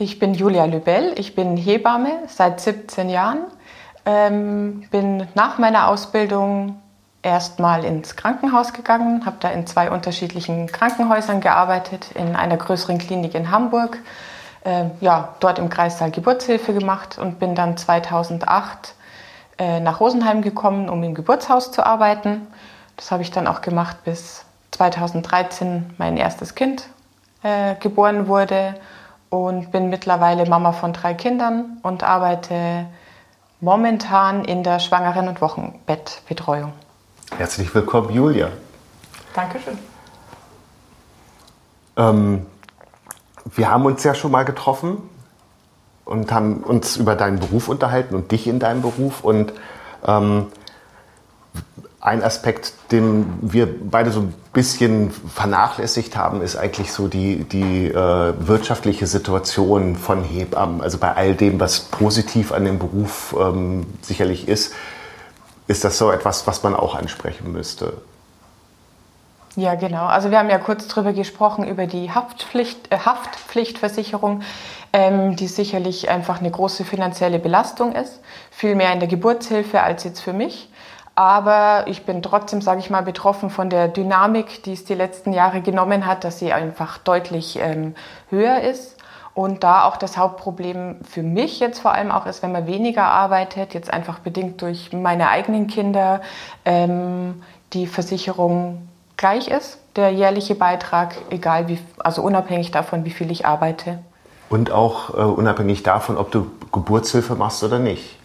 Ich bin Julia Lübell, ich bin Hebamme seit 17 Jahren, ähm, bin nach meiner Ausbildung erstmal ins Krankenhaus gegangen, habe da in zwei unterschiedlichen Krankenhäusern gearbeitet, in einer größeren Klinik in Hamburg, äh, ja, dort im Kreissaal Geburtshilfe gemacht und bin dann 2008 äh, nach Rosenheim gekommen, um im Geburtshaus zu arbeiten. Das habe ich dann auch gemacht, bis 2013 mein erstes Kind äh, geboren wurde und bin mittlerweile Mama von drei Kindern und arbeite momentan in der Schwangeren- und Wochenbettbetreuung. Herzlich willkommen, Julia. Dankeschön. Ähm, wir haben uns ja schon mal getroffen und haben uns über deinen Beruf unterhalten und dich in deinem Beruf. Und ähm, ein Aspekt, den wir beide so ein bisschen vernachlässigt haben, ist eigentlich so die, die äh, wirtschaftliche Situation von Hebammen. Also bei all dem, was positiv an dem Beruf ähm, sicherlich ist, ist das so etwas, was man auch ansprechen müsste. Ja, genau. Also wir haben ja kurz darüber gesprochen, über die Haftpflicht, äh, Haftpflichtversicherung, ähm, die sicherlich einfach eine große finanzielle Belastung ist. Viel mehr in der Geburtshilfe als jetzt für mich. Aber ich bin trotzdem, sage ich mal, betroffen von der Dynamik, die es die letzten Jahre genommen hat, dass sie einfach deutlich ähm, höher ist. Und da auch das Hauptproblem für mich jetzt vor allem auch ist, wenn man weniger arbeitet, jetzt einfach bedingt durch meine eigenen Kinder, ähm, die Versicherung gleich ist, der jährliche Beitrag, egal wie, also unabhängig davon, wie viel ich arbeite. Und auch äh, unabhängig davon, ob du Geburtshilfe machst oder nicht.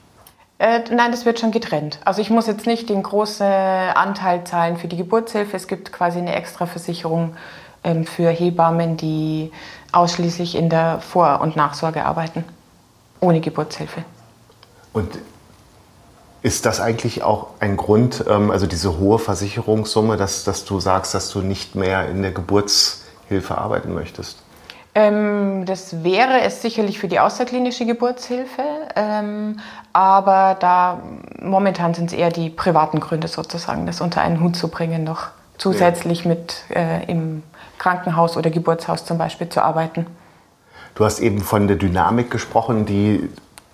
Äh, nein, das wird schon getrennt. Also ich muss jetzt nicht den großen Anteil zahlen für die Geburtshilfe. Es gibt quasi eine Extraversicherung ähm, für Hebammen, die ausschließlich in der Vor- und Nachsorge arbeiten, ohne Geburtshilfe. Und ist das eigentlich auch ein Grund, ähm, also diese hohe Versicherungssumme, dass, dass du sagst, dass du nicht mehr in der Geburtshilfe arbeiten möchtest? Ähm, das wäre es sicherlich für die außerklinische Geburtshilfe, ähm, aber da momentan sind es eher die privaten Gründe sozusagen, das unter einen Hut zu bringen, noch zusätzlich ja. mit äh, im Krankenhaus oder Geburtshaus zum Beispiel zu arbeiten. Du hast eben von der Dynamik gesprochen, die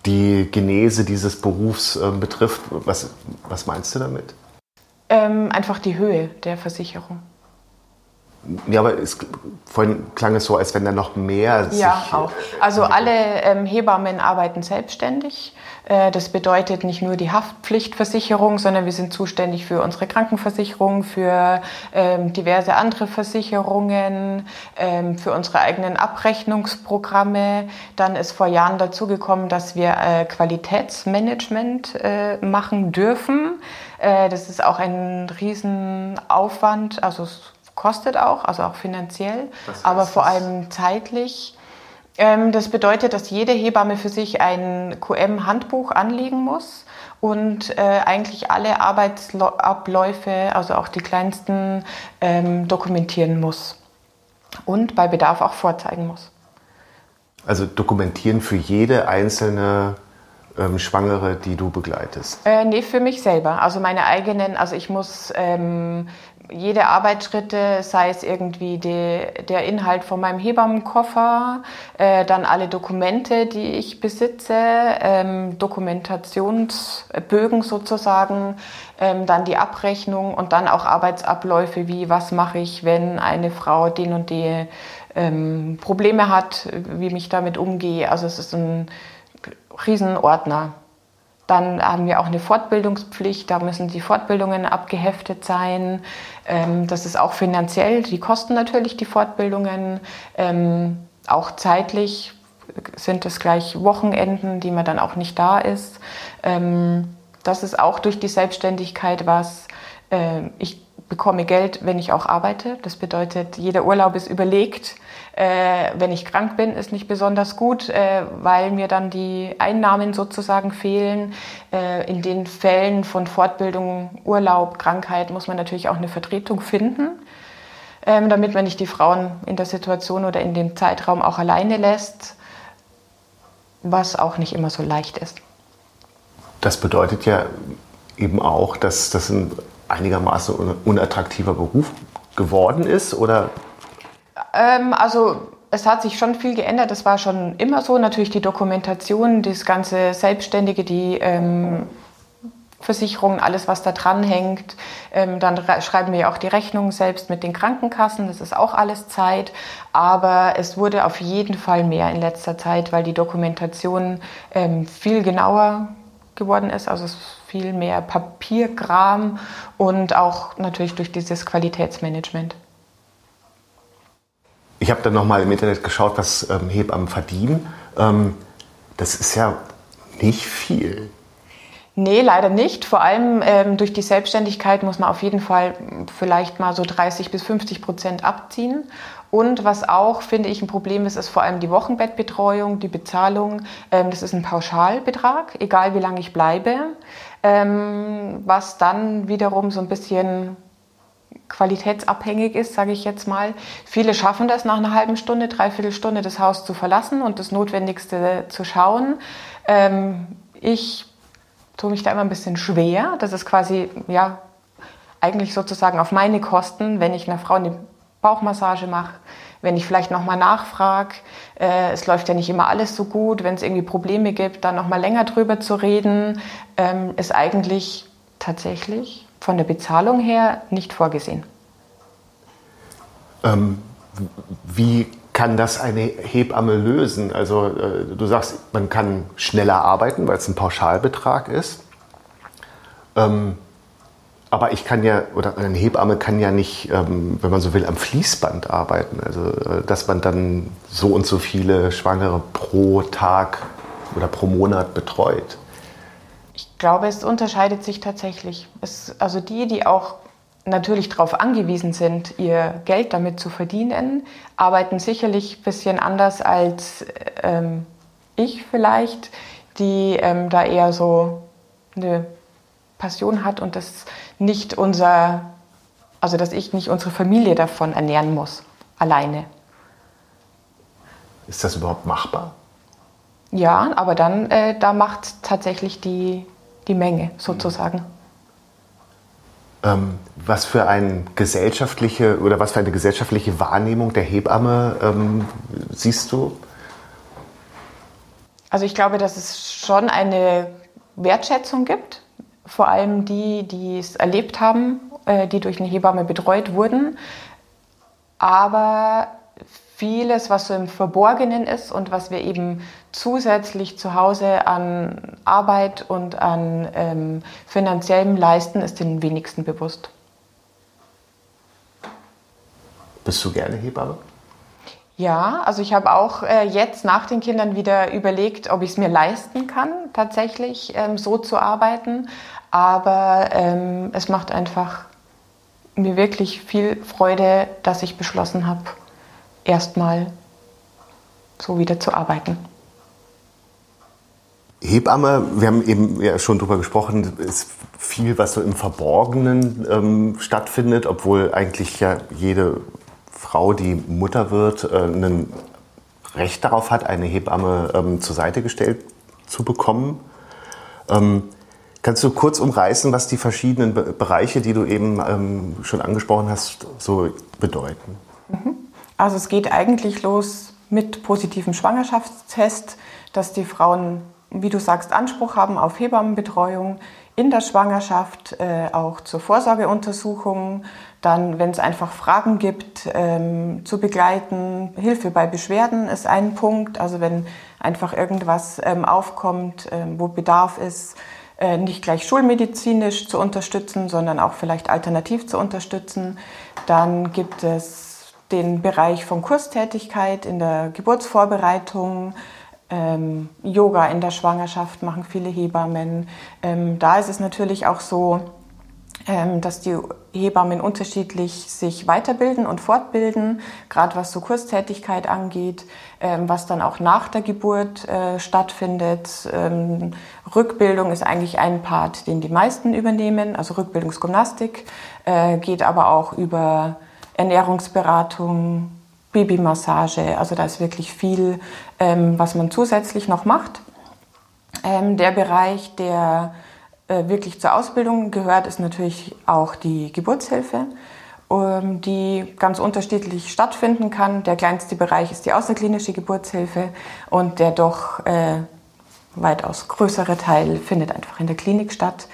die Genese dieses Berufs äh, betrifft. Was, was meinst du damit? Ähm, einfach die Höhe der Versicherung. Ja, aber es, vorhin klang es so, als wenn da noch mehr Ja, auch. Also alle ähm, Hebammen arbeiten selbstständig. Äh, das bedeutet nicht nur die Haftpflichtversicherung, sondern wir sind zuständig für unsere Krankenversicherung, für ähm, diverse andere Versicherungen, ähm, für unsere eigenen Abrechnungsprogramme. Dann ist vor Jahren dazu gekommen, dass wir äh, Qualitätsmanagement äh, machen dürfen. Äh, das ist auch ein Riesenaufwand. Also kostet auch, also auch finanziell, aber vor allem zeitlich. Ähm, das bedeutet, dass jede Hebamme für sich ein QM-Handbuch anlegen muss und äh, eigentlich alle Arbeitsabläufe, also auch die kleinsten, ähm, dokumentieren muss und bei Bedarf auch vorzeigen muss. Also dokumentieren für jede einzelne ähm, Schwangere, die du begleitest? Äh, nee, für mich selber. Also meine eigenen, also ich muss ähm, jede Arbeitsschritte, sei es irgendwie die, der Inhalt von meinem Hebammenkoffer, äh, dann alle Dokumente, die ich besitze, ähm, Dokumentationsbögen sozusagen, ähm, dann die Abrechnung und dann auch Arbeitsabläufe wie was mache ich, wenn eine Frau den und die ähm, Probleme hat, wie mich damit umgehe. Also es ist ein Riesenordner. Dann haben wir auch eine Fortbildungspflicht, da müssen die Fortbildungen abgeheftet sein. Ähm, das ist auch finanziell, die kosten natürlich die Fortbildungen. Ähm, auch zeitlich sind es gleich Wochenenden, die man dann auch nicht da ist. Ähm, das ist auch durch die Selbstständigkeit was. Ich bekomme Geld, wenn ich auch arbeite. Das bedeutet, jeder Urlaub ist überlegt. Äh, wenn ich krank bin, ist nicht besonders gut, äh, weil mir dann die Einnahmen sozusagen fehlen. Äh, in den Fällen von Fortbildung, Urlaub, Krankheit muss man natürlich auch eine Vertretung finden, ähm, damit man nicht die Frauen in der Situation oder in dem Zeitraum auch alleine lässt, was auch nicht immer so leicht ist. Das bedeutet ja eben auch, dass das ein einigermaßen unattraktiver Beruf geworden ist? Oder? Ähm, also es hat sich schon viel geändert. Das war schon immer so. Natürlich die Dokumentation, das ganze Selbstständige, die ähm, Versicherungen, alles, was da dran hängt. Ähm, dann schreiben wir auch die Rechnungen selbst mit den Krankenkassen. Das ist auch alles Zeit. Aber es wurde auf jeden Fall mehr in letzter Zeit, weil die Dokumentation ähm, viel genauer geworden ist. Also es ist viel mehr Papierkram und auch natürlich durch dieses Qualitätsmanagement. Ich habe dann nochmal im Internet geschaut, was ähm, Hebammen verdienen. Ähm, das ist ja nicht viel. Nee, leider nicht. Vor allem ähm, durch die Selbstständigkeit muss man auf jeden Fall vielleicht mal so 30 bis 50 Prozent abziehen. Und was auch, finde ich, ein Problem ist, ist vor allem die Wochenbettbetreuung, die Bezahlung. Ähm, das ist ein Pauschalbetrag, egal wie lange ich bleibe. Ähm, was dann wiederum so ein bisschen qualitätsabhängig ist, sage ich jetzt mal. Viele schaffen das nach einer halben Stunde, dreiviertel Stunde das Haus zu verlassen und das Notwendigste zu schauen. Ähm, ich tue mich da immer ein bisschen schwer. Das ist quasi, ja, eigentlich sozusagen auf meine Kosten, wenn ich einer Frau eine Bauchmassage mache, wenn ich vielleicht nochmal nachfrage. Äh, es läuft ja nicht immer alles so gut. Wenn es irgendwie Probleme gibt, dann nochmal länger drüber zu reden, ähm, ist eigentlich tatsächlich von der Bezahlung her nicht vorgesehen. Ähm, wie kann das eine Hebamme lösen? Also äh, du sagst, man kann schneller arbeiten, weil es ein Pauschalbetrag ist. Ähm, aber ich kann ja, oder eine Hebamme kann ja nicht, ähm, wenn man so will, am Fließband arbeiten. Also, äh, dass man dann so und so viele Schwangere pro Tag oder pro Monat betreut. Ich glaube, es unterscheidet sich tatsächlich. Es, also die, die auch natürlich darauf angewiesen sind, ihr Geld damit zu verdienen, arbeiten sicherlich ein bisschen anders als ähm, ich vielleicht, die ähm, da eher so eine Passion hat und das nicht unser, also dass ich nicht unsere Familie davon ernähren muss, alleine. Ist das überhaupt machbar? Ja, aber dann, äh, da macht tatsächlich die, die Menge sozusagen. Ähm, was für eine gesellschaftliche oder was für eine gesellschaftliche Wahrnehmung der Hebamme ähm, siehst du? Also ich glaube, dass es schon eine Wertschätzung gibt, vor allem die, die es erlebt haben, äh, die durch eine Hebamme betreut wurden. Aber vieles, was so im Verborgenen ist und was wir eben zusätzlich zu Hause an Arbeit und an ähm, finanziellem leisten, ist den wenigsten bewusst. Bist du gerne Hebamme? Ja, also ich habe auch äh, jetzt nach den Kindern wieder überlegt, ob ich es mir leisten kann, tatsächlich ähm, so zu arbeiten. Aber ähm, es macht einfach mir wirklich viel Freude, dass ich beschlossen habe, erstmal so wieder zu arbeiten. Hebamme, wir haben eben ja schon darüber gesprochen, ist viel, was so im Verborgenen ähm, stattfindet, obwohl eigentlich ja jede Frau, die Mutter wird, äh, ein Recht darauf hat, eine Hebamme ähm, zur Seite gestellt zu bekommen. Ähm, kannst du kurz umreißen, was die verschiedenen Be Bereiche, die du eben ähm, schon angesprochen hast, so bedeuten? Also es geht eigentlich los mit positivem Schwangerschaftstest, dass die Frauen, wie du sagst, Anspruch haben auf Hebammenbetreuung in der Schwangerschaft, äh, auch zur Vorsorgeuntersuchung, dann, wenn es einfach Fragen gibt, ähm, zu begleiten. Hilfe bei Beschwerden ist ein Punkt, also wenn einfach irgendwas ähm, aufkommt, ähm, wo Bedarf ist, äh, nicht gleich schulmedizinisch zu unterstützen, sondern auch vielleicht alternativ zu unterstützen. Dann gibt es den Bereich von Kurstätigkeit in der Geburtsvorbereitung, ähm, Yoga in der Schwangerschaft machen viele Hebammen. Ähm, da ist es natürlich auch so, ähm, dass die Hebammen unterschiedlich sich weiterbilden und fortbilden, gerade was so Kurstätigkeit angeht, ähm, was dann auch nach der Geburt äh, stattfindet. Ähm, Rückbildung ist eigentlich ein Part, den die meisten übernehmen, also Rückbildungsgymnastik, äh, geht aber auch über Ernährungsberatung, Babymassage. Also da ist wirklich viel, ähm, was man zusätzlich noch macht. Ähm, der Bereich, der äh, wirklich zur Ausbildung gehört, ist natürlich auch die Geburtshilfe. ähm, die ganz unterschiedlich stattfinden kann. Der kleinste Bereich ist die außerklinische Geburtshilfe und der doch äh, weitaus größere Teil findet einfach in der Klinik statt.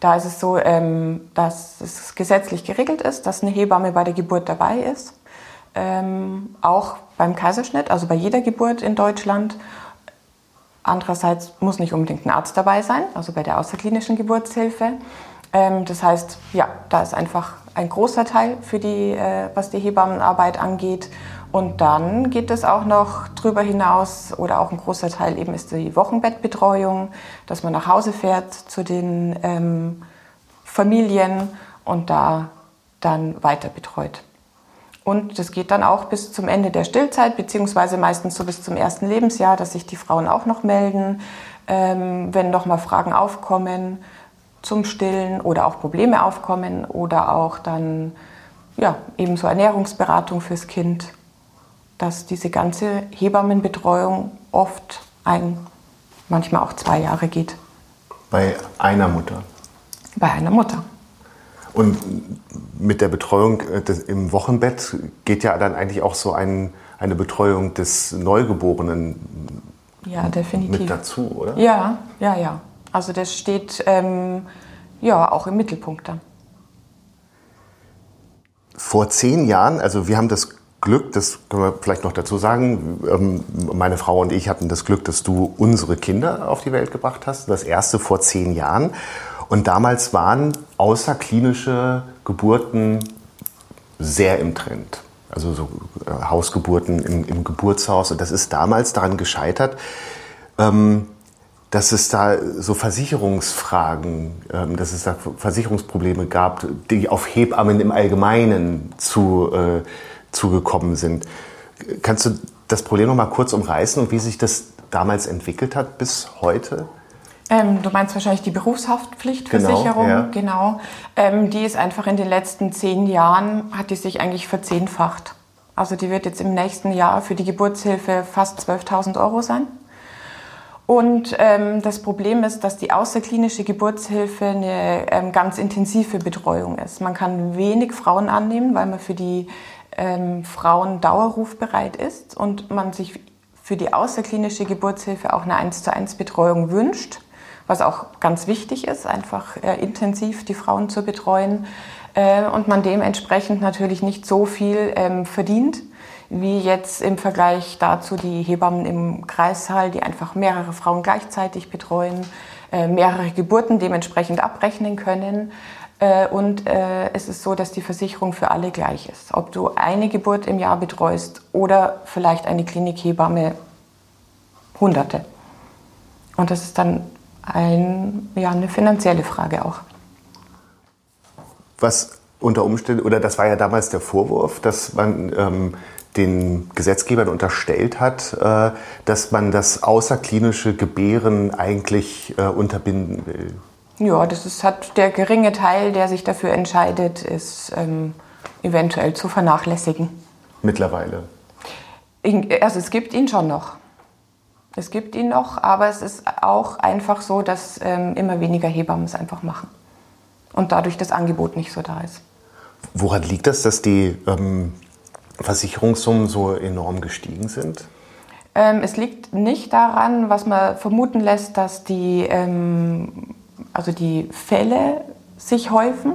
Da ist es so, ähm, dass es gesetzlich geregelt ist, dass eine Hebamme bei der Geburt dabei ist. Ähm, auch beim Kaiserschnitt, also bei jeder Geburt in Deutschland. Andererseits muss nicht unbedingt ein Arzt dabei sein, also bei der außerklinischen Geburtshilfe. Ähm, das heißt, ja, da ist einfach ein großer Teil für die, äh, was die Hebammenarbeit angeht. Und dann geht es auch noch drüber hinaus oder auch ein großer Teil eben ist die Wochenbettbetreuung, dass man nach Hause fährt zu den ähm, Familien und da dann weiter betreut. Und das geht dann auch bis zum Ende der Stillzeit, beziehungsweise meistens so bis zum ersten Lebensjahr, dass sich die Frauen auch noch melden, ähm, wenn noch mal Fragen aufkommen zum Stillen oder auch Probleme aufkommen oder auch dann ja, eben so Ernährungsberatung fürs Kind, dass diese ganze Hebammenbetreuung oft ein, manchmal auch zwei Jahre geht. Bei einer Mutter? Bei einer Mutter. Und mit der Betreuung äh, im Wochenbett geht ja dann eigentlich auch so ein, eine Betreuung des Neugeborenen ja, definitiv. mit dazu, oder? Ja, ja, ja. Also das steht ähm, ja auch im Mittelpunkt dann. Vor zehn Jahren, also wir haben das Glück, das können wir vielleicht noch dazu sagen, ähm, meine Frau und ich hatten das Glück, dass du unsere Kinder auf die Welt gebracht hast. Das erste vor zehn Jahren. Und damals waren außerklinische Geburten sehr im Trend. Also so äh, Hausgeburten im, im, Geburtshaus. Und das ist damals daran gescheitert, ähm, dass es da so Versicherungsfragen, ähm, dass es da Versicherungsprobleme gab, die auf Hebammen im Allgemeinen zu, äh, zugekommen sind. Kannst du das Problem noch mal kurz umreißen und wie sich das damals entwickelt hat bis heute? Ähm, du meinst wahrscheinlich die Berufshaftpflichtversicherung, genau. Ja. genau. Ähm, die ist einfach in den letzten zehn Jahren, hat die sich eigentlich verzehnfacht. Also die wird jetzt im nächsten Jahr für die Geburtshilfe fast 12.000 Euro sein. Und ähm, das Problem ist, dass die außerklinische Geburtshilfe eine ähm, ganz intensive Betreuung ist. Man kann wenig Frauen annehmen, weil man für die ähm, Frauen dauerrufbereit ist und man sich für die außerklinische Geburtshilfe auch eine 1 zu 1 Betreuung wünscht was auch ganz wichtig ist, einfach äh, intensiv die Frauen zu betreuen äh, und man dementsprechend natürlich nicht so viel ähm, verdient wie jetzt im Vergleich dazu die Hebammen im Kreissaal, die einfach mehrere Frauen gleichzeitig betreuen, äh, mehrere Geburten dementsprechend abrechnen können. Und es ist so, dass die Versicherung für alle gleich ist. Ob du eine Geburt im Jahr betreust oder vielleicht eine Klinikhebamme Hunderte. Und das ist dann ein, ja, eine finanzielle Frage auch. Was unter Umständen, oder das war ja damals der Vorwurf, dass man ähm, den Gesetzgebern unterstellt hat, äh, dass man das außerklinische Gebären eigentlich äh, unterbinden will. Ja, das ist, hat der geringe Teil, der sich dafür entscheidet, ist ähm, eventuell zu vernachlässigen. Mittlerweile. Also es gibt ihn schon noch. Es gibt ihn noch, aber es ist auch einfach so, dass ähm, immer weniger Hebammen es einfach machen. Und dadurch das Angebot nicht so da ist. Woran liegt das, dass die ähm, Versicherungssummen so enorm gestiegen sind? Ähm, es liegt nicht daran, was man vermuten lässt, dass die, ähm, also die Fälle sich häufen,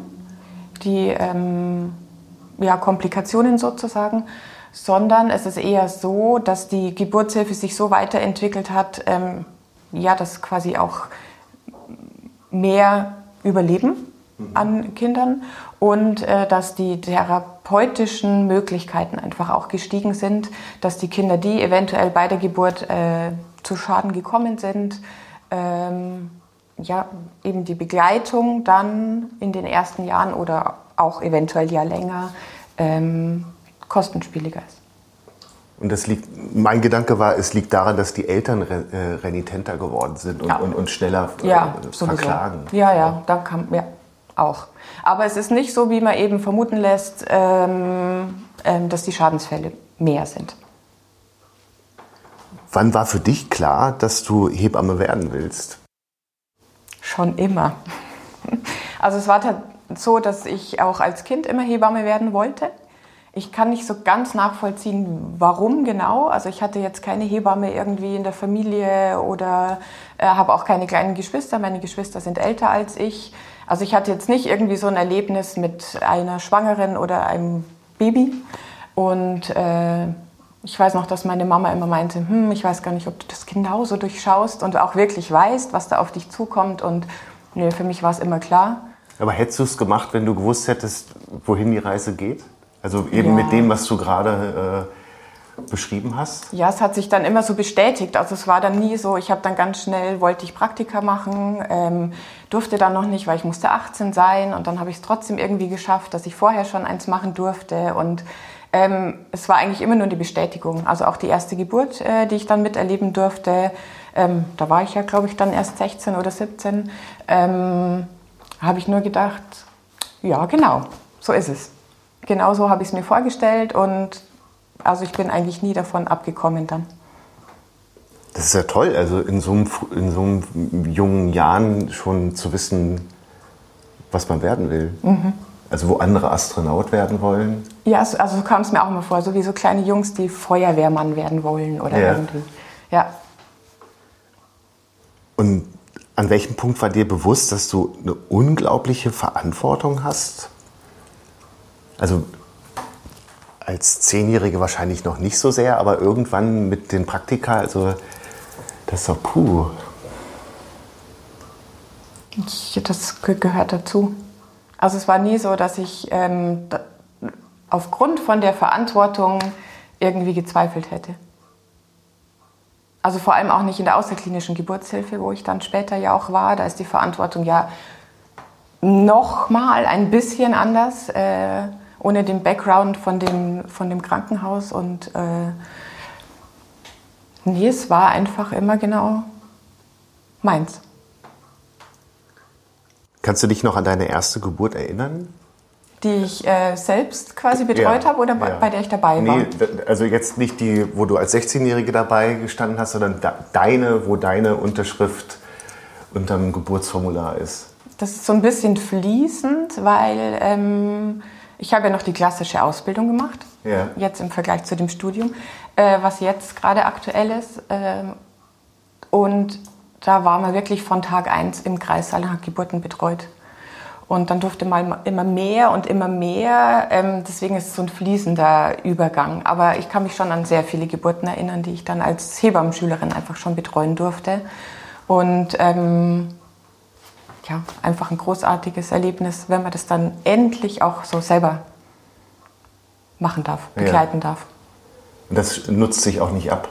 die ähm, ja, Komplikationen sozusagen, sondern es ist eher so, dass die Geburtshilfe sich so weiterentwickelt hat, ähm, ja, dass quasi auch mehr überleben an Kindern und äh, dass die therapeutischen Möglichkeiten einfach auch gestiegen sind, dass die Kinder, die eventuell bei der Geburt äh, zu Schaden gekommen sind, ähm, ja, eben die Begleitung dann in den ersten Jahren oder auch eventuell ja länger ähm, kostenspieliger ist. Und das liegt, mein Gedanke war, es liegt daran, dass die Eltern äh, renitenter geworden sind und, ja. und, und, schneller äh, ja, verklagen. Ja, ja, da kam, ja, auch. Aber es ist nicht so, wie man eben vermuten lässt, ähm, ähm, dass die Schadensfälle mehr sind. Wann war für dich klar, dass du Hebamme werden willst? Schon immer. Also es war so, dass ich auch als Kind immer Hebamme werden wollte. Ich kann nicht so ganz nachvollziehen, warum genau. Also ich hatte jetzt keine Hebamme irgendwie in der Familie oder äh, habe auch keine kleinen Geschwister. Meine Geschwister sind älter als ich. Also ich hatte jetzt nicht irgendwie so ein Erlebnis mit einer Schwangeren oder einem Baby. Und äh, ich weiß noch, dass meine Mama immer meinte, hm, ich weiß gar nicht, ob du das genauso durchschaust und auch wirklich weißt, was da auf dich zukommt. Und nee, für mich war es immer klar. Aber hättest du es gemacht, wenn du gewusst hättest, wohin die Reise geht? Also eben ja. mit dem, was du gerade äh, beschrieben hast? Ja, es hat sich dann immer so bestätigt. Also es war dann nie so, ich habe dann ganz schnell, wollte ich Praktika machen, ähm, durfte dann noch nicht, weil ich musste 18 sein. Und dann habe ich es trotzdem irgendwie geschafft, dass ich vorher schon eins machen durfte. Und ähm, es war eigentlich immer nur die Bestätigung. Also auch die erste Geburt, äh, die ich dann miterleben durfte, ähm, da war ich ja, glaube ich, dann erst 16 oder 17, ähm, habe ich nur gedacht, ja, genau, so ist es genau so habe ich es mir vorgestellt und also ich bin eigentlich nie davon abgekommen dann. Das ist ja toll, also in so einem, in so einem jungen Jahren schon zu wissen, was man werden will. Mhm. Also wo andere Astronaut werden wollen. Ja, also so kam es mir auch immer vor, so wie so kleine Jungs, die Feuerwehrmann werden wollen oder ja. irgendwie. Ja. Und an welchem Punkt war dir bewusst, dass du eine unglaubliche Verantwortung hast? Also als Zehnjährige wahrscheinlich noch nicht so sehr, aber irgendwann mit den Praktika, also das ist doch puh. Das gehört dazu. Also es war nie so, dass ich ähm, aufgrund von der Verantwortung irgendwie gezweifelt hätte. Also vor allem auch nicht in der außerklinischen Geburtshilfe, wo ich dann später ja auch war. Da ist die Verantwortung ja noch mal ein bisschen anders. Äh, ohne den Background von dem, von dem Krankenhaus. Und äh, nee, es war einfach immer genau meins. Kannst du dich noch an deine erste Geburt erinnern? Die ich äh, selbst quasi betreut ja, habe oder ja. bei der ich dabei war? Nee, also jetzt nicht die, wo du als 16-Jährige dabei gestanden hast, sondern deine, wo deine Unterschrift unterm Geburtsformular ist. Das ist so ein bisschen fließend, weil ähm, ich habe ja noch die klassische Ausbildung gemacht, ja. jetzt im Vergleich zu dem Studium, äh, was jetzt gerade aktuell ist. Äh, und da war man wirklich von Tag 1 im Kreissaal und hat Geburten betreut. Und dann durfte man immer mehr und immer mehr. Ähm, deswegen ist es so ein fließender Übergang. Aber ich kann mich schon an sehr viele Geburten erinnern, die ich dann als Hebammenschülerin einfach schon betreuen durfte. Und ähm, ja, einfach ein großartiges Erlebnis, wenn man das dann endlich auch so selber machen darf, begleiten ja. darf. Und das nutzt sich auch nicht ab?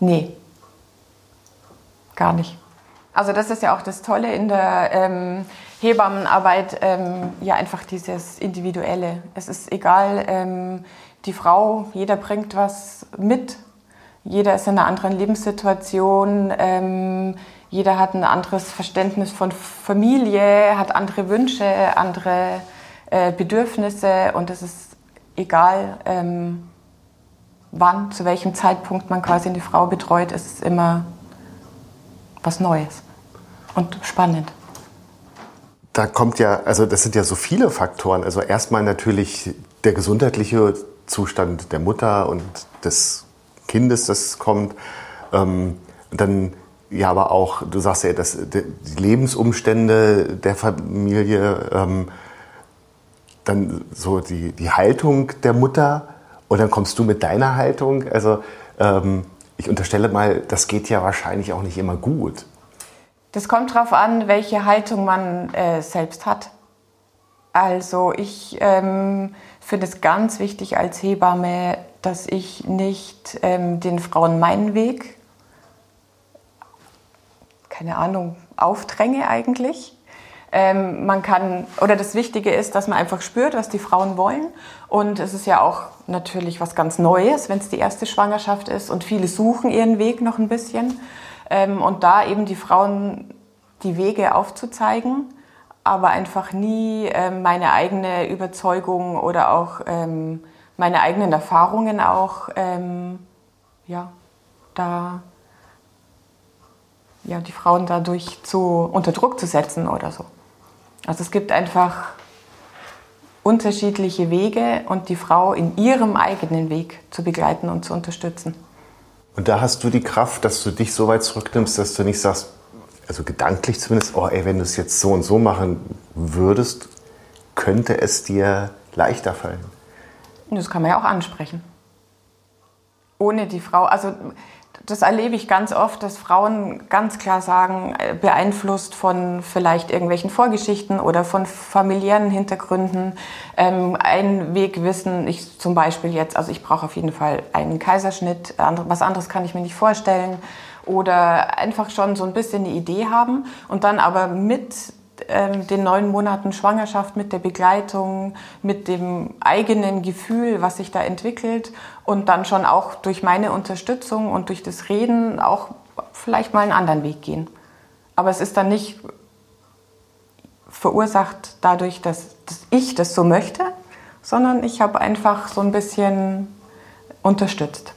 Nee, gar nicht. Also das ist ja auch das Tolle in der ähm, Hebammenarbeit, ähm, ja einfach dieses Individuelle. Es ist egal, ähm, die Frau, jeder bringt was mit, jeder ist in einer anderen Lebenssituation ähm, jeder hat ein anderes Verständnis von Familie, hat andere Wünsche, andere äh, Bedürfnisse und es ist egal, ähm, wann, zu welchem Zeitpunkt man quasi eine Frau betreut, es ist immer was Neues und spannend. Da kommt ja, also das sind ja so viele Faktoren. Also erstmal natürlich der gesundheitliche Zustand der Mutter und des Kindes, das kommt. Ähm, dann ja, aber auch, du sagst ja, dass die Lebensumstände der Familie, ähm, dann so die, die Haltung der Mutter und dann kommst du mit deiner Haltung. Also ähm, ich unterstelle mal, das geht ja wahrscheinlich auch nicht immer gut. Das kommt darauf an, welche Haltung man äh, selbst hat. Also ich ähm, finde es ganz wichtig als Hebamme, dass ich nicht ähm, den Frauen meinen Weg keine Ahnung, aufdränge eigentlich. Ähm, man kann, oder das Wichtige ist, dass man einfach spürt, was die Frauen wollen. Und es ist ja auch natürlich was ganz Neues, wenn es die erste Schwangerschaft ist und viele suchen ihren Weg noch ein bisschen. Ähm, und da eben die Frauen die Wege aufzuzeigen, aber einfach nie ähm, meine eigene Überzeugung oder auch ähm, meine eigenen Erfahrungen auch, ähm, ja, da ja, die Frauen dadurch zu, unter Druck zu setzen oder so. Also es gibt einfach unterschiedliche Wege und die Frau in ihrem eigenen Weg zu begleiten und zu unterstützen. Und da hast du die Kraft, dass du dich so weit zurücknimmst, dass du nicht sagst, also gedanklich zumindest, oh ey, wenn du es jetzt so und so machen würdest, könnte es dir leichter fallen. Das kann man ja auch ansprechen. Ohne die Frau, also das erlebe ich ganz oft, dass Frauen ganz klar sagen, äh, beeinflusst von vielleicht irgendwelchen Vorgeschichten oder von familiären Hintergründen, ähm, einen Weg wissen, ich zum Beispiel jetzt, also ich brauche auf jeden Fall einen Kaiserschnitt, was anderes kann ich mir nicht vorstellen. Oder einfach schon so ein bisschen eine Idee haben und dann aber mit ähm, den neun Monaten Schwangerschaft, mit der Begleitung, mit dem eigenen Gefühl, was sich da entwickelt und dann schon auch durch meine Unterstützung und durch das Reden auch vielleicht mal einen anderen Weg gehen. Aber es ist dann nicht verursacht dadurch, dass, dass ich das so möchte, sondern ich habe einfach so ein bisschen unterstützt.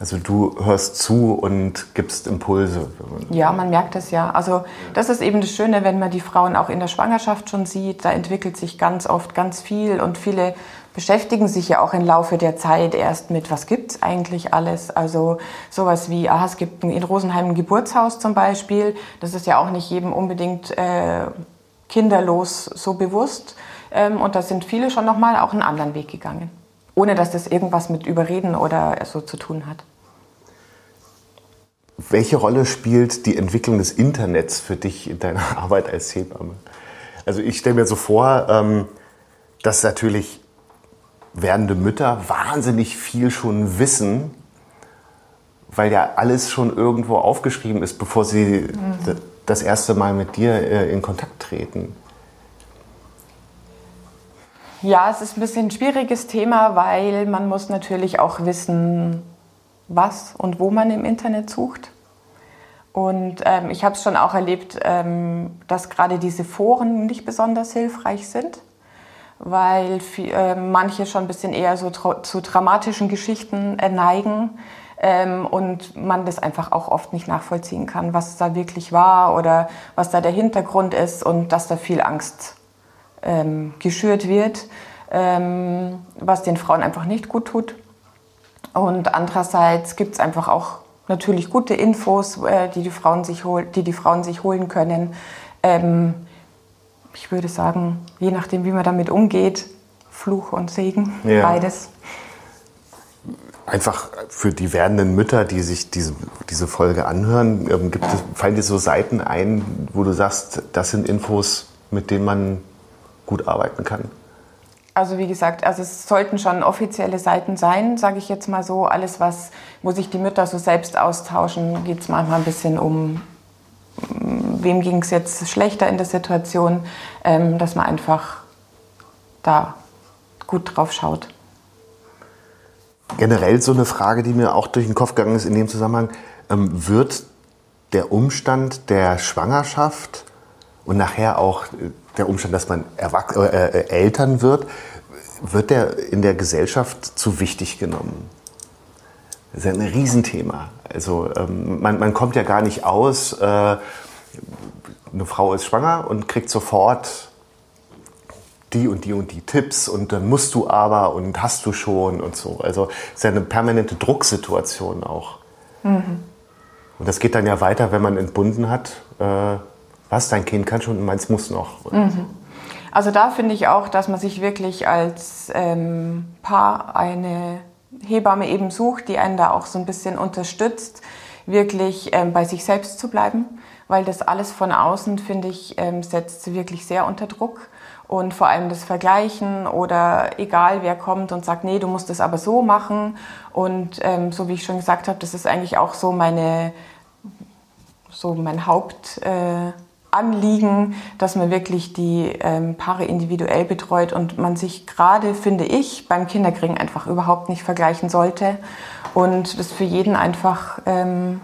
Also du hörst zu und gibst Impulse. Ja, man merkt es ja. Also das ist eben das Schöne, wenn man die Frauen auch in der Schwangerschaft schon sieht. Da entwickelt sich ganz oft ganz viel und viele beschäftigen sich ja auch im Laufe der Zeit erst mit, was gibt's eigentlich alles. Also sowas wie, ah, es gibt in Rosenheim ein Geburtshaus zum Beispiel. Das ist ja auch nicht jedem unbedingt äh, kinderlos so bewusst. Ähm, und da sind viele schon nochmal auch einen anderen Weg gegangen ohne dass das irgendwas mit Überreden oder so zu tun hat. Welche Rolle spielt die Entwicklung des Internets für dich in deiner Arbeit als Hebamme? Also ich stelle mir so vor, ähm, dass natürlich werdende Mütter wahnsinnig viel schon wissen, weil ja alles schon irgendwo aufgeschrieben ist, bevor sie mhm. das erste Mal mit dir äh, in Kontakt treten. Ja, es ist ein bisschen ein schwieriges Thema, weil man muss natürlich auch wissen, was und wo man im Internet sucht. Und ähm, ich habe es schon auch erlebt, ähm, dass gerade diese Foren nicht besonders hilfreich sind, weil viel, äh, manche schon ein bisschen eher so zu dramatischen Geschichten äh, neigen ähm, und man das einfach auch oft nicht nachvollziehen kann, was da wirklich war oder was da der Hintergrund ist und dass da viel Angst ähm, geschürt wird, ähm, was den Frauen einfach nicht gut tut. Und andererseits gibt es einfach auch natürlich gute Infos, äh, die, die, Frauen sich hol die die Frauen sich holen können. Ähm, ich würde sagen, je nachdem, wie man damit umgeht, Fluch und Segen, ja. beides. Einfach für die werdenden Mütter, die sich diese, diese Folge anhören, ähm, gibt es, fallen dir so Seiten ein, wo du sagst, das sind Infos, mit denen man gut arbeiten kann? Also wie gesagt, also es sollten schon offizielle Seiten sein, sage ich jetzt mal so. Alles, was, wo sich die Mütter so selbst austauschen, geht es manchmal ein bisschen um, mm, wem ging es jetzt schlechter in der Situation, ähm, dass man einfach da gut drauf schaut. Generell so eine Frage, die mir auch durch den Kopf gegangen ist in dem Zusammenhang, ähm, wird der Umstand der Schwangerschaft und nachher auch äh, der Umstand, dass man Erwach äh, äh, Eltern wird, wird der in der Gesellschaft zu wichtig genommen. Das ist ja ein Riesenthema. Also ähm, man, man, kommt ja gar nicht aus, äh, eine Frau ist schwanger und kriegt sofort die und die und die Tipps und dann musst du aber und hast du schon und so. Also es ist ja eine permanente Drucksituation auch. Mhm. Und das geht dann ja weiter, wenn man entbunden hat. Äh, was, dein Kind kann schon und meins muss noch. Mhm. Also da finde ich auch, dass man sich wirklich als ähm, Paar eine Hebamme eben sucht, die einen da auch so ein bisschen unterstützt, wirklich ähm, bei sich selbst zu bleiben, weil das alles von außen, finde ich, ähm, setzt wirklich sehr unter Druck. Und vor allem das Vergleichen oder egal wer kommt und sagt, nee, du musst es aber so machen. Und ähm, so wie ich schon gesagt habe, das ist eigentlich auch so meine, so mein Haupt. Äh, Anliegen, dass man wirklich die ähm, Paare individuell betreut und man sich gerade, finde ich, beim Kinderkriegen einfach überhaupt nicht vergleichen sollte und das für jeden einfach. Ähm,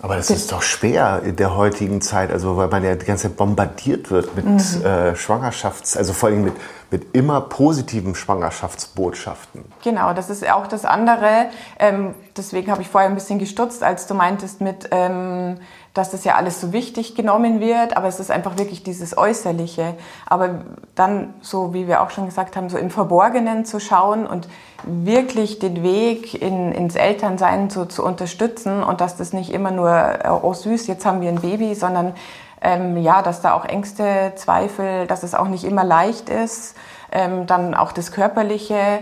aber das ist doch schwer in der heutigen Zeit, also weil man ja die ganze Zeit bombardiert wird mit mhm. äh, Schwangerschafts-, also vor allem mit, mit immer positiven Schwangerschaftsbotschaften. Genau, das ist auch das andere. Ähm, deswegen habe ich vorher ein bisschen gestutzt, als du meintest mit, ähm, dass das ja alles so wichtig genommen wird, aber es ist einfach wirklich dieses Äußerliche. Aber dann, so wie wir auch schon gesagt haben, so im Verborgenen zu schauen und wirklich den Weg in, ins Elternsein zu, zu unterstützen und dass das nicht immer nur, äh, oh süß, jetzt haben wir ein Baby, sondern ähm, ja, dass da auch Ängste, Zweifel, dass es auch nicht immer leicht ist. Ähm, dann auch das Körperliche,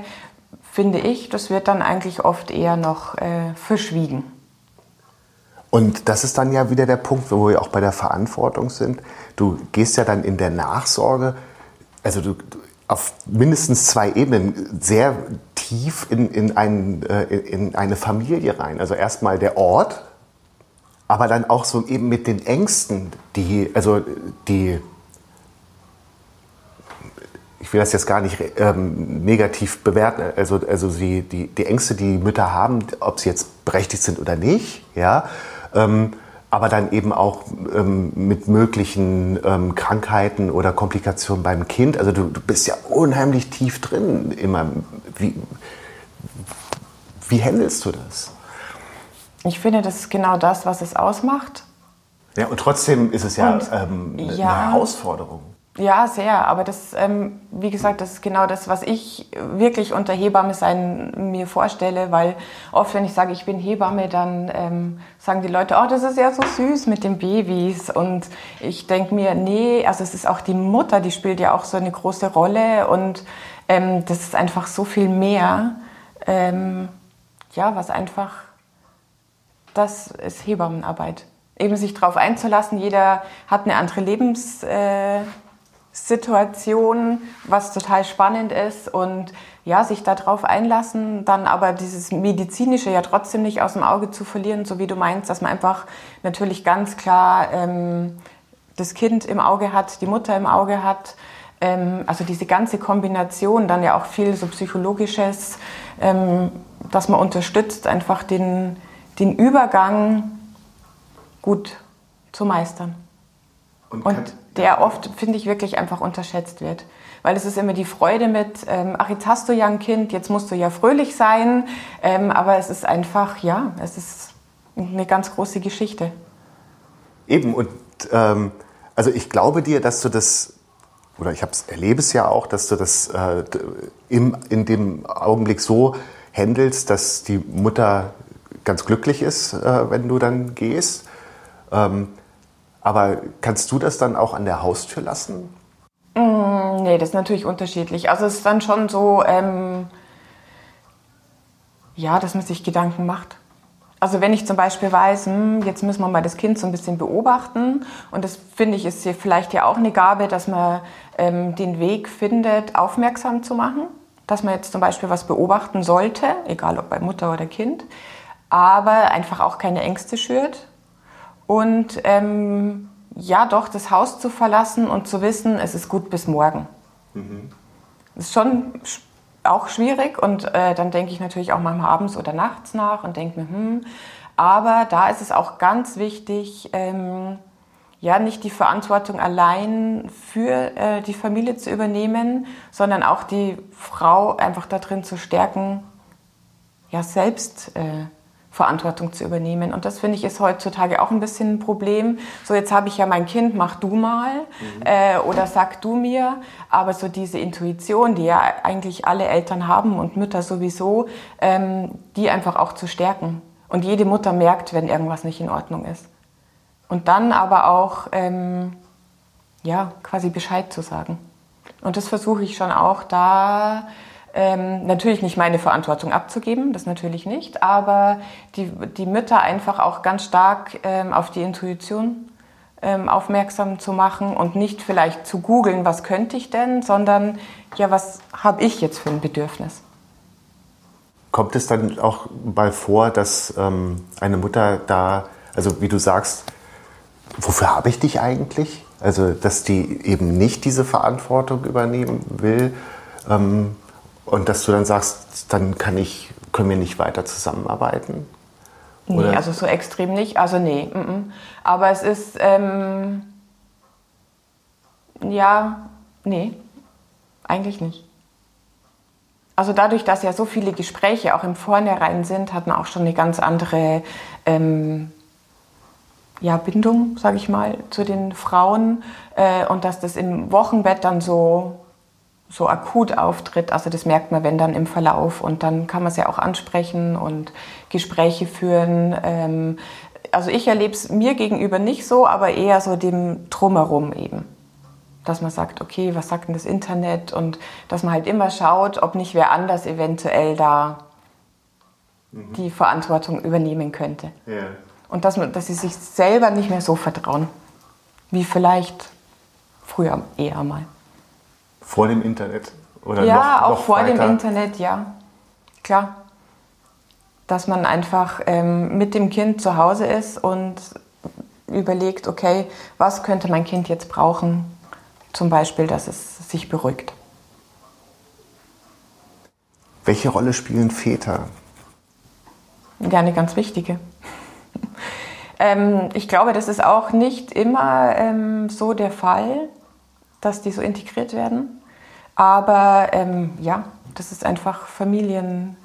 finde ich, das wird dann eigentlich oft eher noch äh, verschwiegen. Und das ist dann ja wieder der Punkt, wo wir auch bei der Verantwortung sind. Du gehst ja dann in der Nachsorge, also du, auf mindestens zwei Ebenen sehr tief in, in, ein, äh, in eine Familie rein. Also erstmal der Ort, aber dann auch so eben mit den Ängsten, die, also die, ich will das jetzt gar nicht ähm, negativ bewerten, also, also die, die, die Ängste, die Mütter haben, ob sie jetzt berechtigt sind oder nicht, ja, ähm, aber dann eben auch ähm, mit möglichen ähm, Krankheiten oder Komplikationen beim Kind. Also du, du, bist ja unheimlich tief drin immer. Wie, wie handelst du das? Ich finde, das ist genau das, was es ausmacht. Ja, und trotzdem ist es ja, und, ähm, ja eine Herausforderung. Ja, sehr. Aber das, ähm, wie gesagt, das ist genau das, was ich wirklich unter Hebamme sein mir vorstelle, weil oft, wenn ich sage, ich bin Hebamme, dann ähm, sagen die Leute, oh, das ist ja so süß mit den Babys. Und ich denke mir, nee, also es ist auch die Mutter, die spielt ja auch so eine große Rolle und ähm, das ist einfach so viel mehr, ähm, ja, was einfach, das ist Hebammenarbeit eben sich darauf einzulassen. Jeder hat eine andere Lebens, äh, Situation, was total spannend ist und ja, sich darauf einlassen, dann aber dieses medizinische ja trotzdem nicht aus dem Auge zu verlieren, so wie du meinst, dass man einfach natürlich ganz klar ähm, das Kind im Auge hat, die Mutter im Auge hat, ähm, also diese ganze Kombination, dann ja auch viel so psychologisches, ähm, dass man unterstützt, einfach den, den Übergang gut zu meistern. Und, und der oft, finde ich, wirklich einfach unterschätzt wird. Weil es ist immer die Freude mit, ähm, ach, jetzt hast du ja ein Kind, jetzt musst du ja fröhlich sein. Ähm, aber es ist einfach, ja, es ist eine ganz große Geschichte. Eben, und ähm, also ich glaube dir, dass du das, oder ich erlebe es ja auch, dass du das äh, im, in dem Augenblick so handelst, dass die Mutter ganz glücklich ist, äh, wenn du dann gehst. Ähm, aber kannst du das dann auch an der Haustür lassen? Mm, nee, das ist natürlich unterschiedlich. Also es ist dann schon so, ähm, ja, dass man sich Gedanken macht. Also wenn ich zum Beispiel weiß, hm, jetzt müssen wir mal das Kind so ein bisschen beobachten und das finde ich ist vielleicht ja auch eine Gabe, dass man ähm, den Weg findet, aufmerksam zu machen, dass man jetzt zum Beispiel was beobachten sollte, egal ob bei Mutter oder Kind, aber einfach auch keine Ängste schürt, und ähm, ja, doch das Haus zu verlassen und zu wissen, es ist gut bis morgen. Mhm. Das ist schon auch schwierig und äh, dann denke ich natürlich auch manchmal abends oder nachts nach und denke mir, hm, aber da ist es auch ganz wichtig, ähm, ja, nicht die Verantwortung allein für äh, die Familie zu übernehmen, sondern auch die Frau einfach darin zu stärken, ja, selbst äh, Verantwortung zu übernehmen. Und das finde ich ist heutzutage auch ein bisschen ein Problem. So, jetzt habe ich ja mein Kind, mach du mal mhm. äh, oder sag du mir. Aber so diese Intuition, die ja eigentlich alle Eltern haben und Mütter sowieso, ähm, die einfach auch zu stärken. Und jede Mutter merkt, wenn irgendwas nicht in Ordnung ist. Und dann aber auch, ähm, ja, quasi Bescheid zu sagen. Und das versuche ich schon auch da ähm, natürlich nicht meine Verantwortung abzugeben, das natürlich nicht, aber die, die Mütter einfach auch ganz stark ähm, auf die Intuition ähm, aufmerksam zu machen und nicht vielleicht zu googeln, was könnte ich denn, sondern ja, was habe ich jetzt für ein Bedürfnis. Kommt es dann auch mal vor, dass ähm, eine Mutter da, also wie du sagst, wofür habe ich dich eigentlich? Also, dass die eben nicht diese Verantwortung übernehmen will. Ähm, und dass du dann sagst, dann kann ich, können wir nicht weiter zusammenarbeiten? Oder? Nee, also so extrem nicht. Also nee. M -m. Aber es ist, ähm, ja, nee, eigentlich nicht. Also dadurch, dass ja so viele Gespräche auch im Vornherein sind, hat man auch schon eine ganz andere ähm, ja, Bindung, sage ich mal, zu den Frauen äh, und dass das im Wochenbett dann so, so akut auftritt. Also das merkt man, wenn dann im Verlauf und dann kann man es ja auch ansprechen und Gespräche führen. Ähm, also ich erlebe es mir gegenüber nicht so, aber eher so dem Drumherum eben. Dass man sagt, okay, was sagt denn das Internet? Und dass man halt immer schaut, ob nicht wer anders eventuell da mhm. die Verantwortung übernehmen könnte. Ja. Und dass, man, dass sie sich selber nicht mehr so vertrauen, wie vielleicht früher eher mal. Vor dem Internet? Oder ja, noch, auch noch vor weiter? dem Internet, ja. Klar. Dass man einfach ähm, mit dem Kind zu Hause ist und überlegt, okay, was könnte mein Kind jetzt brauchen? Zum Beispiel, dass es sich beruhigt. Welche Rolle spielen Väter? Ja, eine ganz wichtige. Ähm, ich glaube, das ist auch nicht immer ähm, so der Fall, dass die so integriert werden. Aber ähm, ja, das ist einfach Familiengründung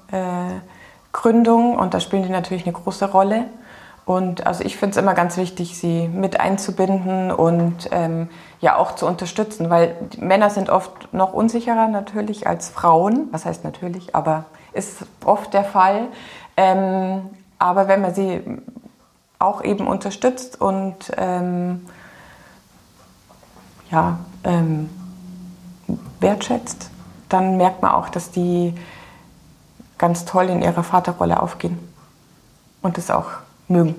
äh, und da spielen die natürlich eine große Rolle. Und also ich finde es immer ganz wichtig, sie mit einzubinden und ähm, ja auch zu unterstützen, weil Männer sind oft noch unsicherer natürlich als Frauen. Was heißt natürlich, aber ist oft der Fall. Ähm, aber wenn man sie auch eben unterstützt und ähm, ja, ähm, wertschätzt, dann merkt man auch, dass die ganz toll in ihrer Vaterrolle aufgehen und es auch mögen.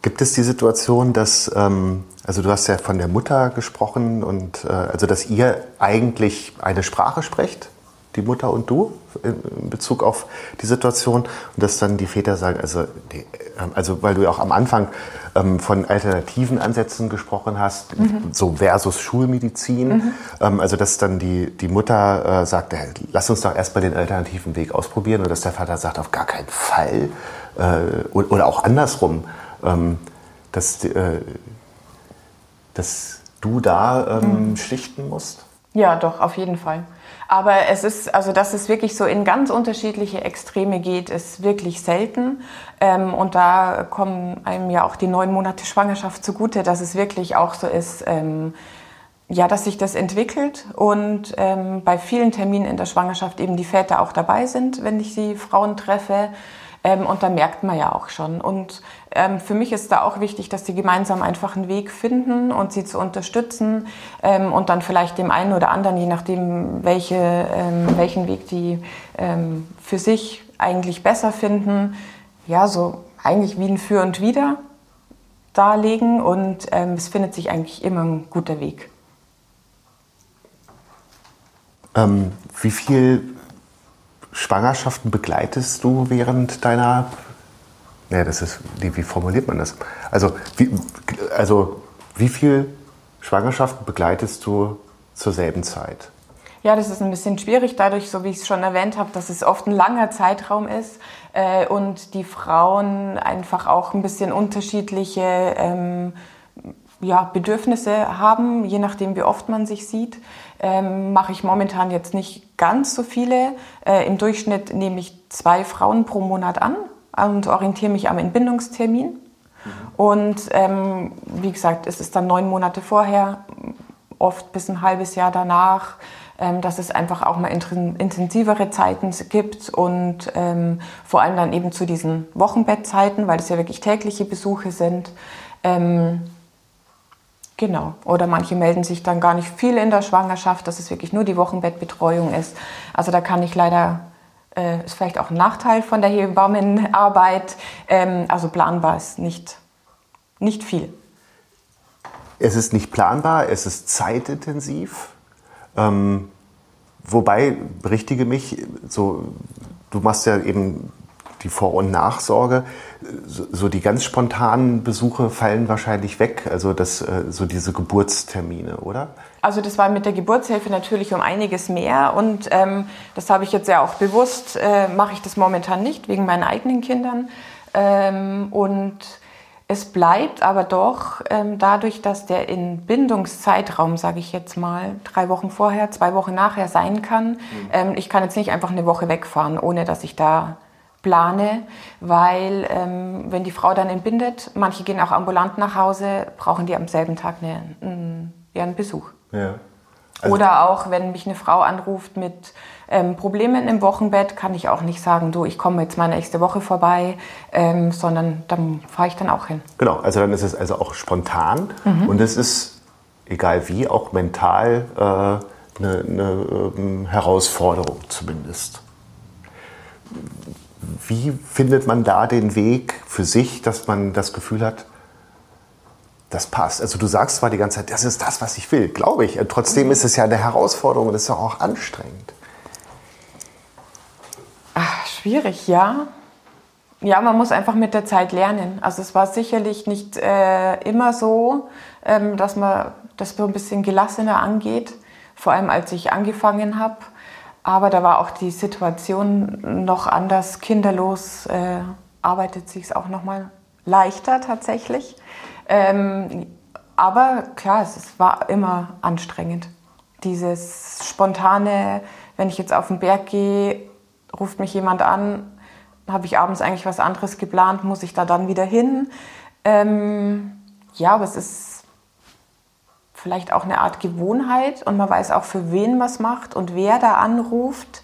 Gibt es die Situation, dass, ähm, also du hast ja von der Mutter gesprochen und äh, also dass ihr eigentlich eine Sprache sprecht? die Mutter und du in Bezug auf die Situation und dass dann die Väter sagen, also, die, ähm, also weil du ja auch am Anfang ähm, von alternativen Ansätzen gesprochen hast, mhm. so versus Schulmedizin, mhm. ähm, also dass dann die, die Mutter äh, sagt, hey, lass uns doch erstmal den alternativen Weg ausprobieren und dass der Vater sagt, auf gar keinen Fall äh, oder auch andersrum, ähm, dass, äh, dass du da ähm, mhm. schlichten musst. Ja, doch, auf jeden Fall. Aber es ist, also dass es wirklich so in ganz unterschiedliche Extreme geht, ist wirklich selten. Ähm, und da kommen einem ja auch die neun Monate Schwangerschaft zugute, dass es wirklich auch so ist, ähm, ja, dass sich das entwickelt und ähm, bei vielen Terminen in der Schwangerschaft eben die Väter auch dabei sind, wenn ich die Frauen treffe. Ähm, und da merkt man ja auch schon. Und ähm, für mich ist da auch wichtig, dass sie gemeinsam einfach einen Weg finden und sie zu unterstützen ähm, und dann vielleicht dem einen oder anderen, je nachdem, welche, ähm, welchen Weg die ähm, für sich eigentlich besser finden, ja, so eigentlich wie ein Für und Wider darlegen und ähm, es findet sich eigentlich immer ein guter Weg. wie viel Schwangerschaften begleitest du während deiner, ja, das ist, wie, wie formuliert man das? Also wie, also, wie viel Schwangerschaften begleitest du zur selben Zeit? Ja, das ist ein bisschen schwierig, dadurch, so wie ich es schon erwähnt habe, dass es oft ein langer Zeitraum ist äh, und die Frauen einfach auch ein bisschen unterschiedliche ähm, ja, Bedürfnisse haben, je nachdem, wie oft man sich sieht ähm, mache ich momentan jetzt nicht ganz so viele. Äh, Im Durchschnitt nehme ich zwei Frauen pro Monat an und orientiere mich am Entbindungstermin. Mhm. Und ähm, wie gesagt, es ist dann neun Monate vorher, oft bis ein halbes Jahr danach, ähm, dass es einfach auch mal intensivere Zeiten gibt und ähm, vor allem dann eben zu diesen Wochenbettzeiten, weil es ja wirklich tägliche Besuche sind. Ähm, Genau. Oder manche melden sich dann gar nicht viel in der Schwangerschaft, dass es wirklich nur die Wochenbettbetreuung ist. Also da kann ich leider, äh, ist vielleicht auch ein Nachteil von der Hebammenarbeit. Ähm, also planbar ist nicht, nicht viel. Es ist nicht planbar, es ist zeitintensiv. Ähm, wobei, berichtige mich, so, du machst ja eben die Vor- und Nachsorge. So, die ganz spontanen Besuche fallen wahrscheinlich weg, also das, äh, so diese Geburtstermine, oder? Also das war mit der Geburtshilfe natürlich um einiges mehr und ähm, das habe ich jetzt ja auch bewusst, äh, mache ich das momentan nicht, wegen meinen eigenen Kindern. Ähm, und es bleibt aber doch ähm, dadurch, dass der Entbindungszeitraum, sage ich jetzt mal, drei Wochen vorher, zwei Wochen nachher sein kann. Mhm. Ähm, ich kann jetzt nicht einfach eine Woche wegfahren, ohne dass ich da plane, weil ähm, wenn die Frau dann entbindet, manche gehen auch ambulant nach Hause, brauchen die am selben Tag eine, einen, ja, einen Besuch. Ja. Also Oder auch, wenn mich eine Frau anruft mit ähm, Problemen im Wochenbett, kann ich auch nicht sagen, du, ich komme jetzt mal nächste Woche vorbei, ähm, sondern dann fahre ich dann auch hin. Genau, also dann ist es also auch spontan mhm. und es ist, egal wie, auch mental äh, eine, eine ähm, Herausforderung zumindest. Wie findet man da den Weg für sich, dass man das Gefühl hat, das passt. Also du sagst zwar die ganze Zeit, das ist das, was ich will, glaube ich. Trotzdem ist es ja eine Herausforderung und es ist auch anstrengend. Ach, schwierig, ja. Ja, man muss einfach mit der Zeit lernen. Also es war sicherlich nicht äh, immer so, ähm, dass man das so ein bisschen gelassener angeht, vor allem als ich angefangen habe. Aber da war auch die Situation noch anders, kinderlos, äh, arbeitet sich es auch noch mal leichter tatsächlich. Ähm, aber klar, es, es war immer anstrengend. Dieses spontane, wenn ich jetzt auf den Berg gehe, ruft mich jemand an, habe ich abends eigentlich was anderes geplant, muss ich da dann wieder hin? Ähm, ja, aber es ist vielleicht auch eine Art Gewohnheit und man weiß auch, für wen man es macht und wer da anruft.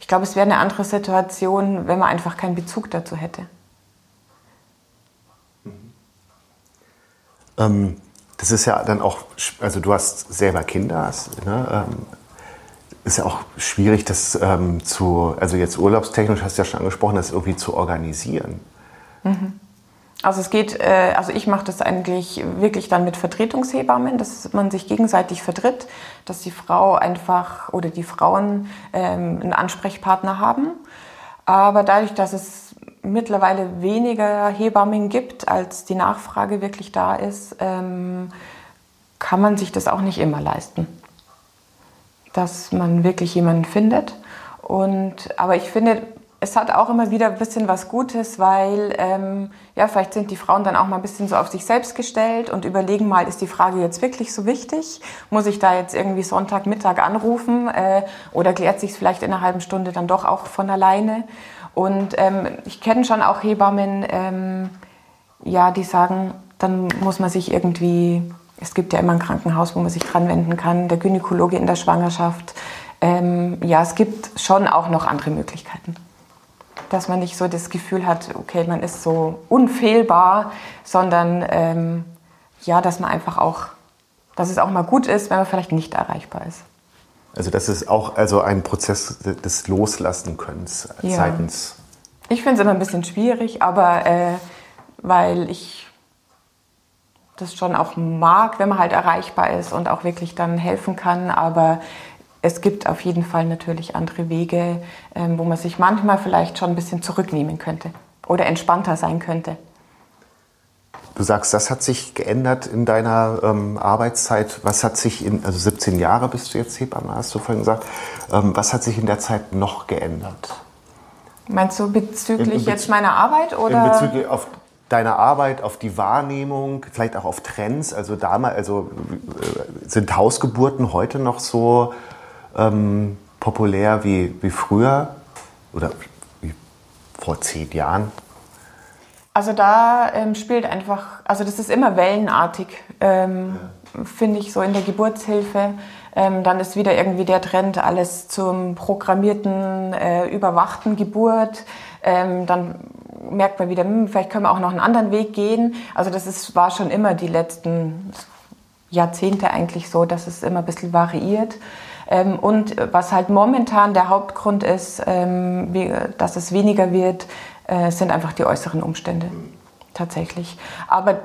Ich glaube, es wäre eine andere Situation, wenn man einfach keinen Bezug dazu hätte. Ähm, das ist ja dann auch, also du hast selber Kinder, ne? ähm, ist ja auch schwierig, das ähm, zu, also jetzt urlaubstechnisch hast du ja schon angesprochen, das irgendwie zu organisieren. Mhm. Also es geht, äh, also ich mache das eigentlich wirklich dann mit Vertretungshebammen, dass man sich gegenseitig vertritt, dass die Frau einfach oder die Frauen ähm, einen Ansprechpartner haben. Aber dadurch, dass es mittlerweile weniger Hebammen gibt, als die Nachfrage wirklich da ist, ähm, kann man sich das auch nicht immer leisten, dass man wirklich jemanden findet. Und, aber ich finde, es hat auch immer wieder ein bisschen was Gutes, weil ähm, ja, vielleicht sind die Frauen dann auch mal ein bisschen so auf sich selbst gestellt und überlegen mal, ist die Frage jetzt wirklich so wichtig? Muss ich da jetzt irgendwie Sonntagmittag anrufen äh, oder klärt sich es vielleicht in einer halben Stunde dann doch auch von alleine? Und ähm, ich kenne schon auch Hebammen, ähm, ja, die sagen, dann muss man sich irgendwie, es gibt ja immer ein Krankenhaus, wo man sich dran wenden kann, der Gynäkologe in der Schwangerschaft. Ähm, ja, es gibt schon auch noch andere Möglichkeiten. Dass man nicht so das Gefühl hat, okay, man ist so unfehlbar, sondern ähm, ja, dass man einfach auch, dass es auch mal gut ist, wenn man vielleicht nicht erreichbar ist. Also das ist auch also ein Prozess des Loslassen Könnens ja. seitens. Ich finde es immer ein bisschen schwierig, aber äh, weil ich das schon auch mag, wenn man halt erreichbar ist und auch wirklich dann helfen kann. Aber es gibt auf jeden Fall natürlich andere Wege, ähm, wo man sich manchmal vielleicht schon ein bisschen zurücknehmen könnte oder entspannter sein könnte. Du sagst, das hat sich geändert in deiner ähm, Arbeitszeit. Was hat sich in, also 17 Jahre bist du jetzt Hebamme, hast du vorhin gesagt. Ähm, was hat sich in der Zeit noch geändert? Meinst du bezüglich in, in Bez jetzt meiner Arbeit oder? In bezüglich auf deine Arbeit, auf die Wahrnehmung, vielleicht auch auf Trends. Also damals, also äh, sind Hausgeburten heute noch so ähm, populär wie, wie früher oder wie vor zehn Jahren? Also da ähm, spielt einfach, also das ist immer wellenartig, ähm, ja. finde ich so in der Geburtshilfe. Ähm, dann ist wieder irgendwie der Trend, alles zum programmierten, äh, überwachten Geburt. Ähm, dann merkt man wieder, hm, vielleicht können wir auch noch einen anderen Weg gehen. Also das ist, war schon immer die letzten Jahrzehnte eigentlich so, dass es immer ein bisschen variiert. Ähm, und was halt momentan der Hauptgrund ist, ähm, wie, dass es weniger wird, äh, sind einfach die äußeren Umstände tatsächlich. Aber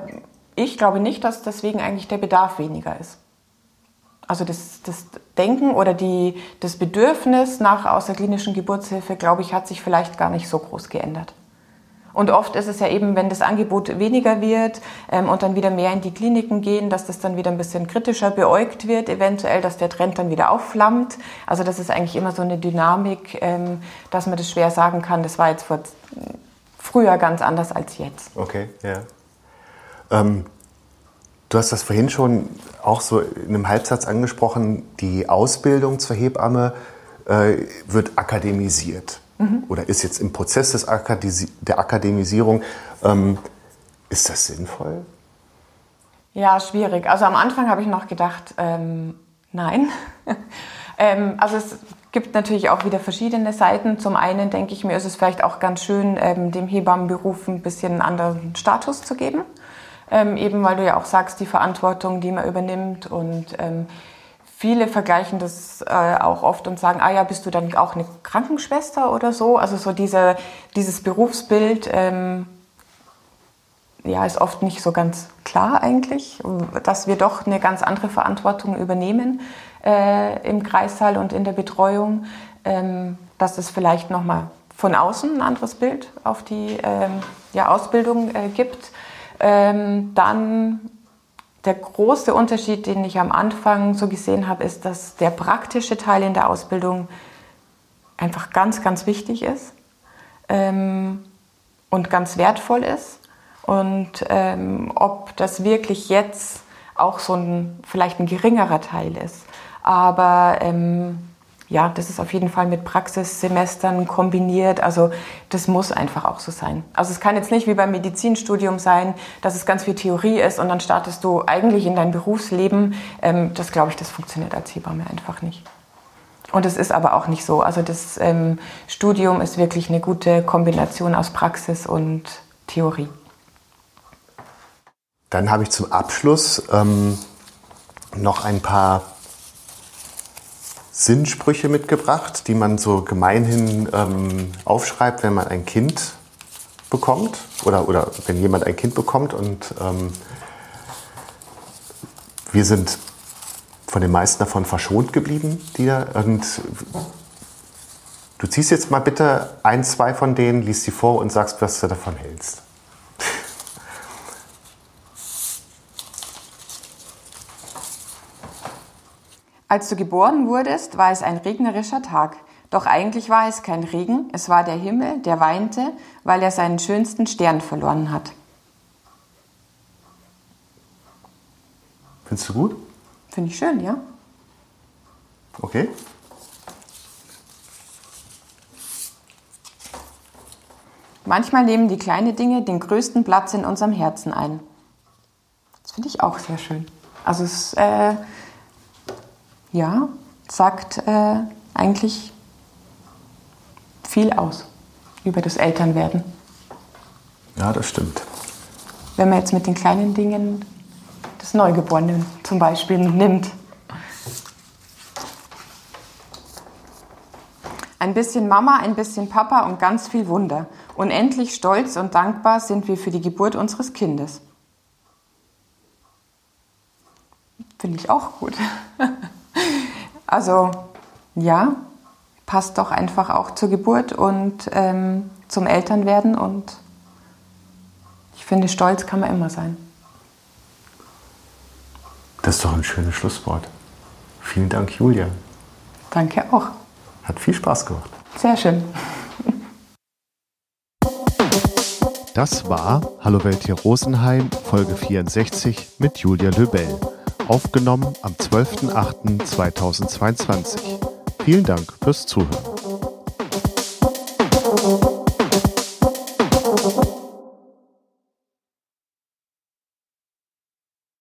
ich glaube nicht, dass deswegen eigentlich der Bedarf weniger ist. Also das, das Denken oder die, das Bedürfnis nach außerklinischen Geburtshilfe, glaube ich, hat sich vielleicht gar nicht so groß geändert. Und oft ist es ja eben, wenn das Angebot weniger wird ähm, und dann wieder mehr in die Kliniken gehen, dass das dann wieder ein bisschen kritischer beäugt wird, eventuell, dass der Trend dann wieder aufflammt. Also das ist eigentlich immer so eine Dynamik, ähm, dass man das schwer sagen kann, das war jetzt vor, früher ganz anders als jetzt. Okay, ja. Ähm, du hast das vorhin schon auch so in einem Halbsatz angesprochen, die Ausbildung zur Hebamme äh, wird akademisiert. Mhm. oder ist jetzt im Prozess des Akadesi der Akademisierung. Ähm, ist das sinnvoll? Ja, schwierig. Also am Anfang habe ich noch gedacht, ähm, nein. ähm, also es gibt natürlich auch wieder verschiedene Seiten. Zum einen denke ich mir, ist es vielleicht auch ganz schön, ähm, dem Hebammenberuf ein bisschen einen anderen Status zu geben. Ähm, eben weil du ja auch sagst, die Verantwortung, die man übernimmt und ähm, viele vergleichen das äh, auch oft und sagen, ah ja, bist du dann auch eine Krankenschwester oder so? Also so diese, dieses Berufsbild ähm, ja, ist oft nicht so ganz klar eigentlich, dass wir doch eine ganz andere Verantwortung übernehmen äh, im Kreissaal und in der Betreuung, ähm, dass es vielleicht nochmal von außen ein anderes Bild auf die ähm, ja, Ausbildung äh, gibt. Ähm, dann der große Unterschied, den ich am Anfang so gesehen habe, ist, dass der praktische Teil in der Ausbildung einfach ganz, ganz wichtig ist ähm, und ganz wertvoll ist. Und ähm, ob das wirklich jetzt auch so ein vielleicht ein geringerer Teil ist. Aber ähm, ja, das ist auf jeden Fall mit Praxissemestern kombiniert. Also das muss einfach auch so sein. Also es kann jetzt nicht wie beim Medizinstudium sein, dass es ganz viel Theorie ist und dann startest du eigentlich in dein Berufsleben. Ähm, das glaube ich, das funktioniert als Hebamme einfach nicht. Und es ist aber auch nicht so. Also das ähm, Studium ist wirklich eine gute Kombination aus Praxis und Theorie. Dann habe ich zum Abschluss ähm, noch ein paar Sinnsprüche mitgebracht, die man so gemeinhin ähm, aufschreibt, wenn man ein Kind bekommt oder, oder wenn jemand ein Kind bekommt. Und ähm, wir sind von den meisten davon verschont geblieben. Die, und du ziehst jetzt mal bitte ein, zwei von denen, liest sie vor und sagst, was du davon hältst. Als du geboren wurdest, war es ein regnerischer Tag. Doch eigentlich war es kein Regen, es war der Himmel, der weinte, weil er seinen schönsten Stern verloren hat. Findest du gut? Finde ich schön, ja. Okay. Manchmal nehmen die kleinen Dinge den größten Platz in unserem Herzen ein. Das finde ich auch sehr schön. Also es äh, ja, sagt äh, eigentlich viel aus über das Elternwerden. Ja, das stimmt. Wenn man jetzt mit den kleinen Dingen des Neugeborenen zum Beispiel nimmt. Ein bisschen Mama, ein bisschen Papa und ganz viel Wunder. Unendlich stolz und dankbar sind wir für die Geburt unseres Kindes. Finde ich auch gut. Also ja, passt doch einfach auch zur Geburt und ähm, zum Elternwerden und ich finde, stolz kann man immer sein. Das ist doch ein schönes Schlusswort. Vielen Dank, Julia. Danke auch. Hat viel Spaß gemacht. Sehr schön. Das war Hallo Welt hier Rosenheim, Folge 64 mit Julia Löbel aufgenommen am 12.08.2022. Vielen Dank fürs Zuhören.